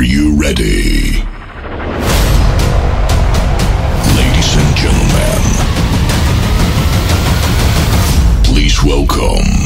Are you ready? Ladies and gentlemen, please welcome.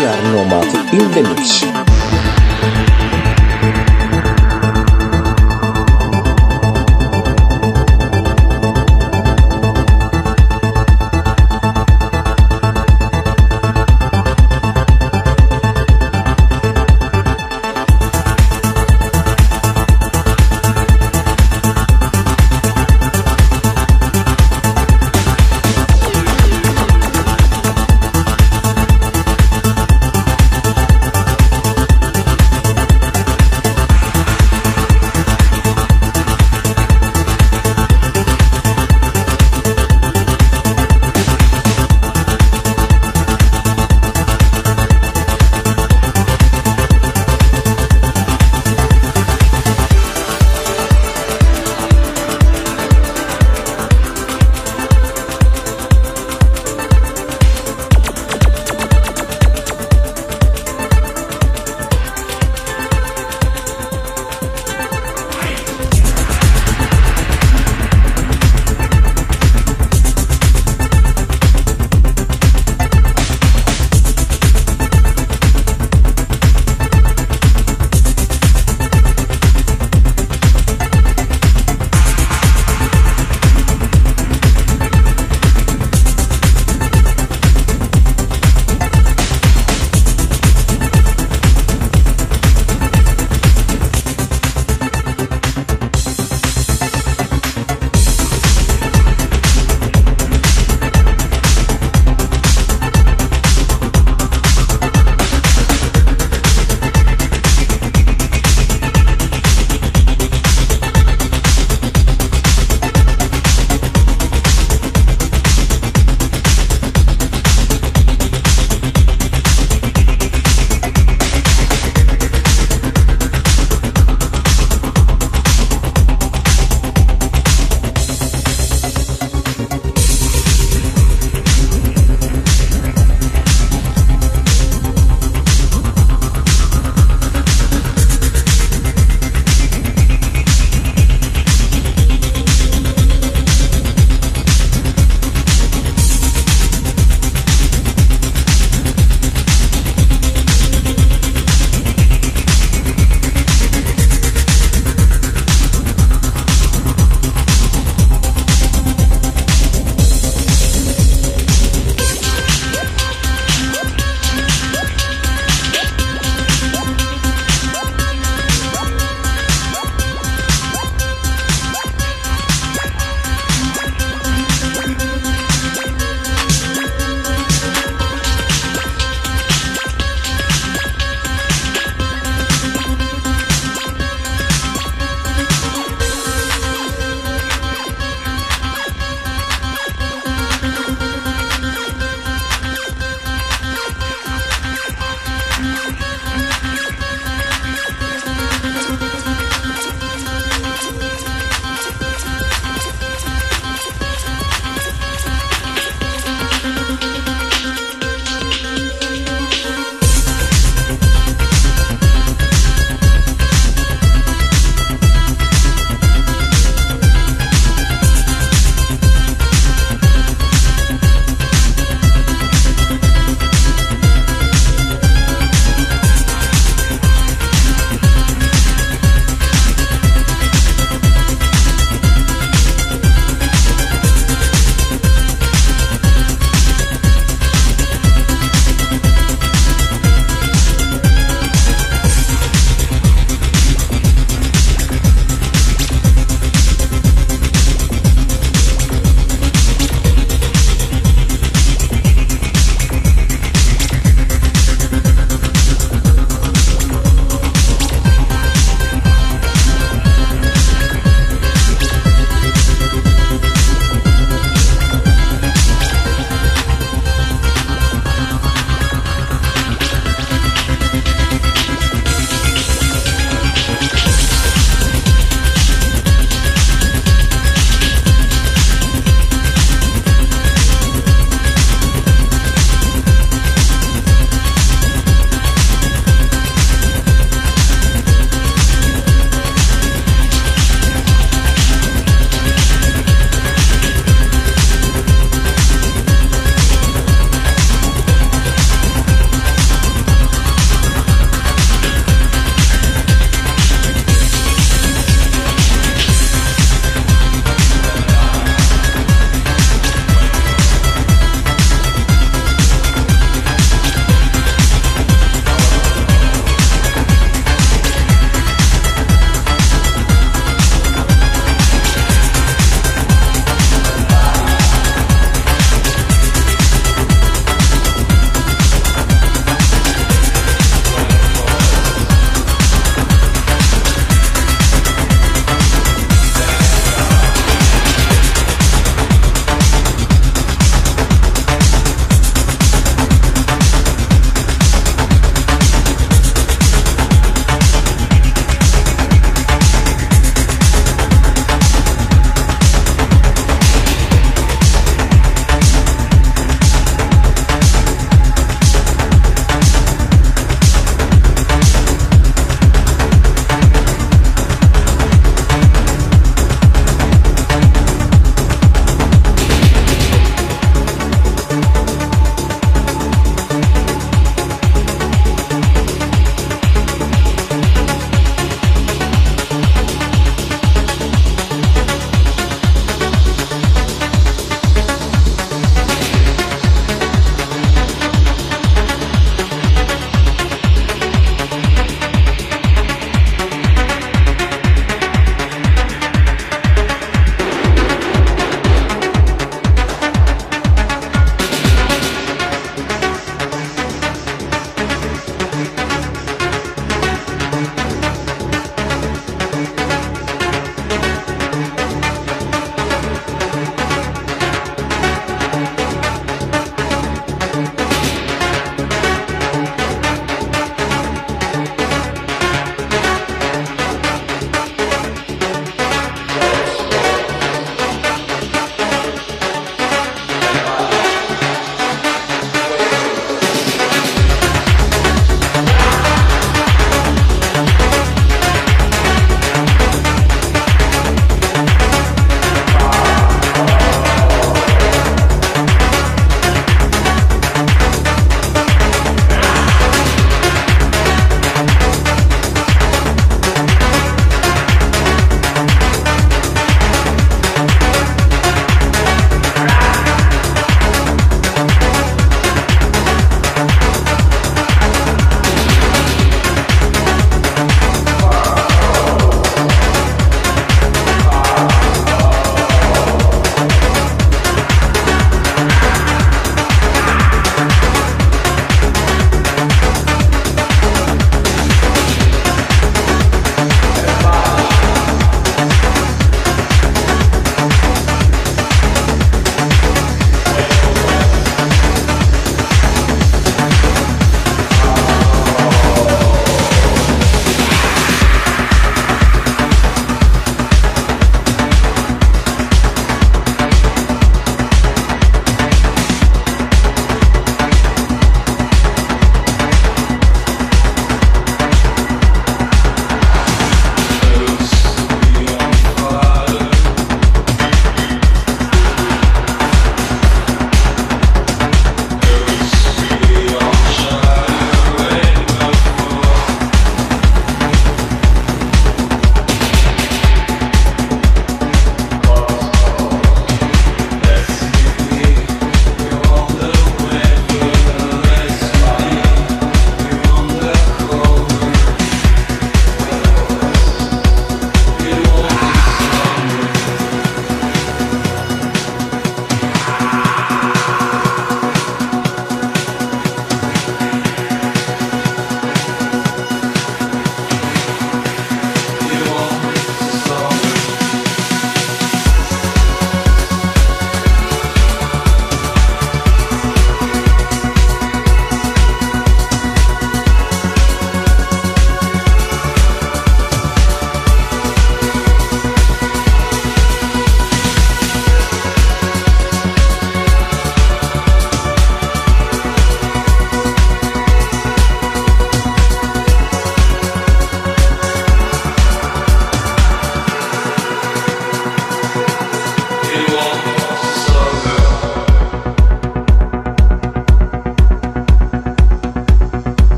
AR Nomad in the mix.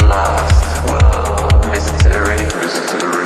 last world mystery mystery.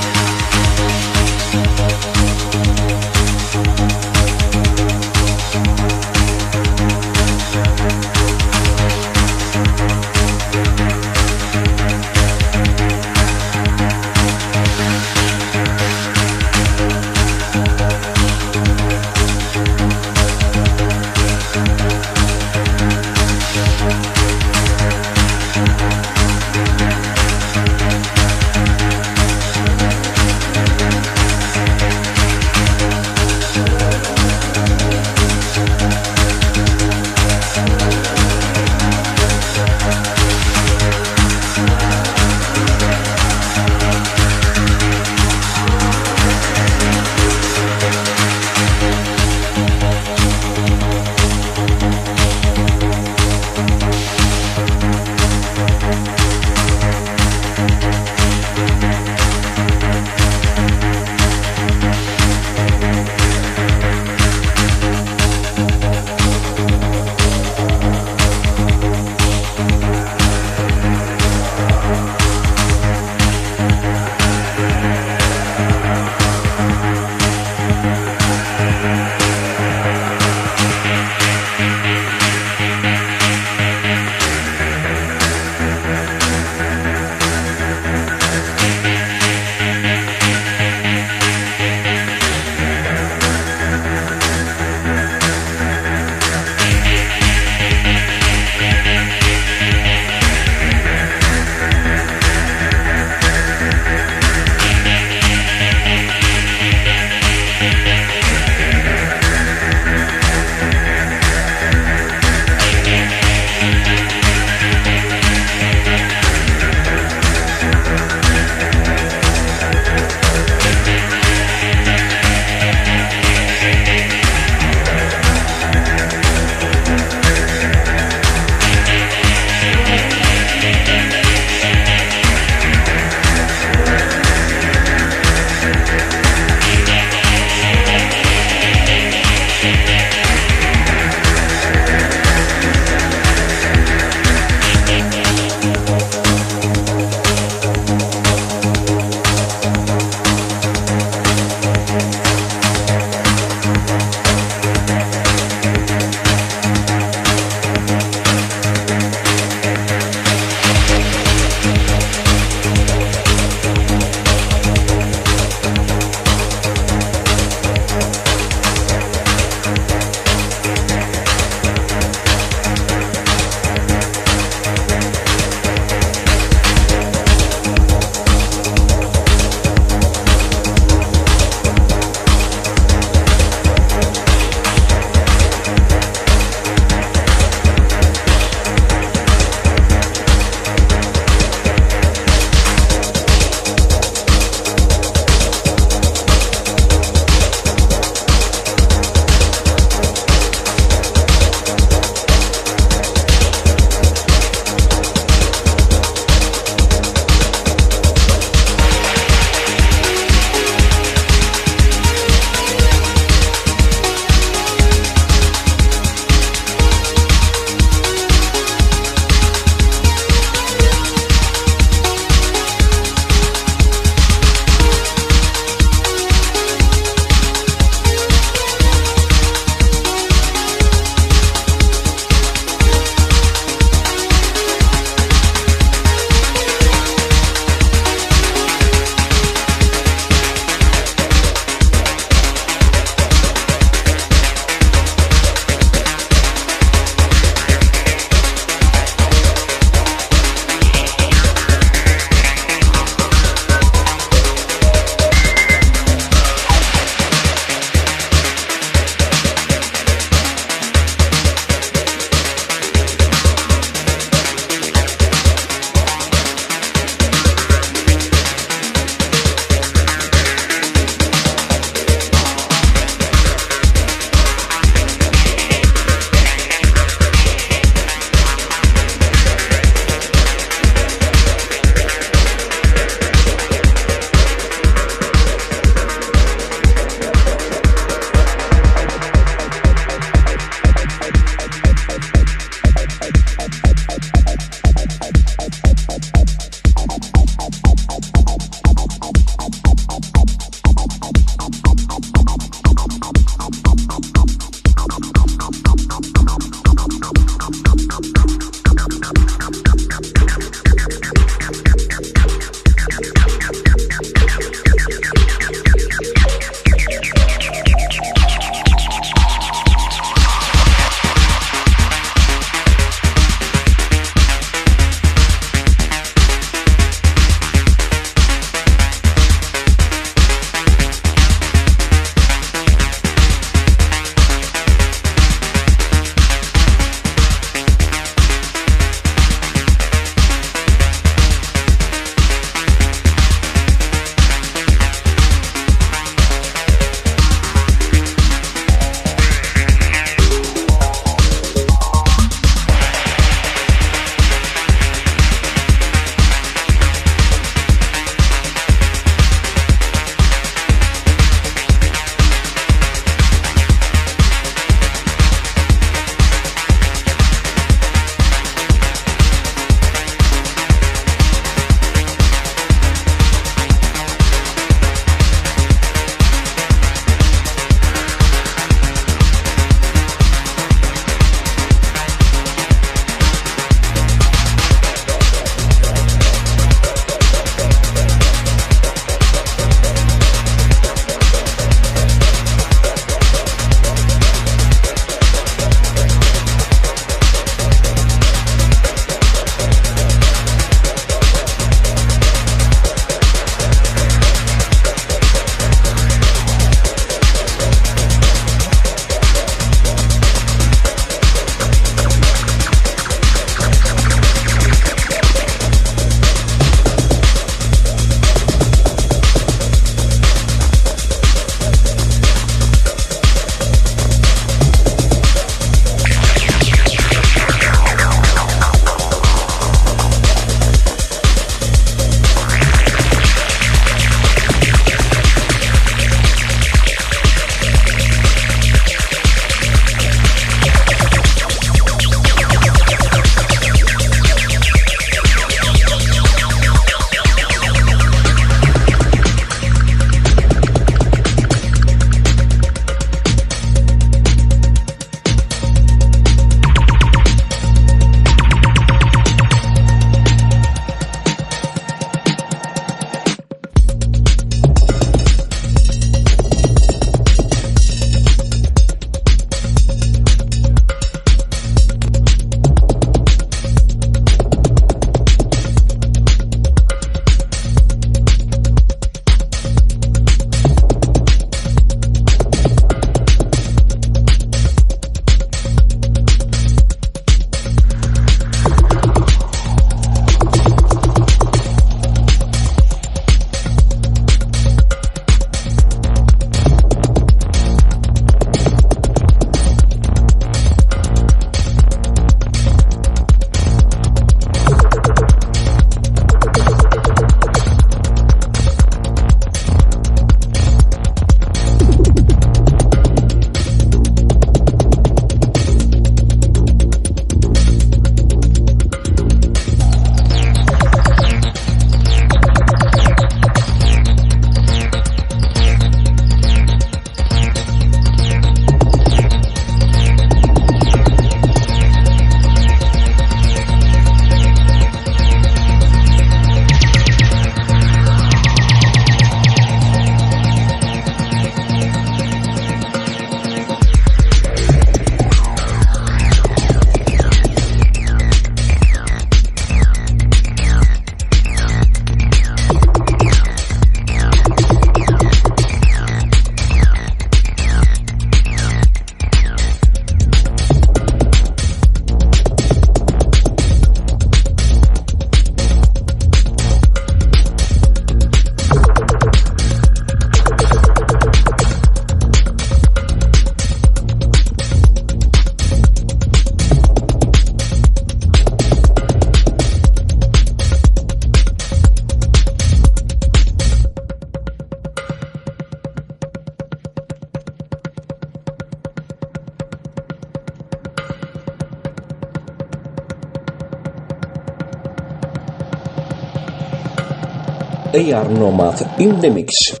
AR Nomad in the mix.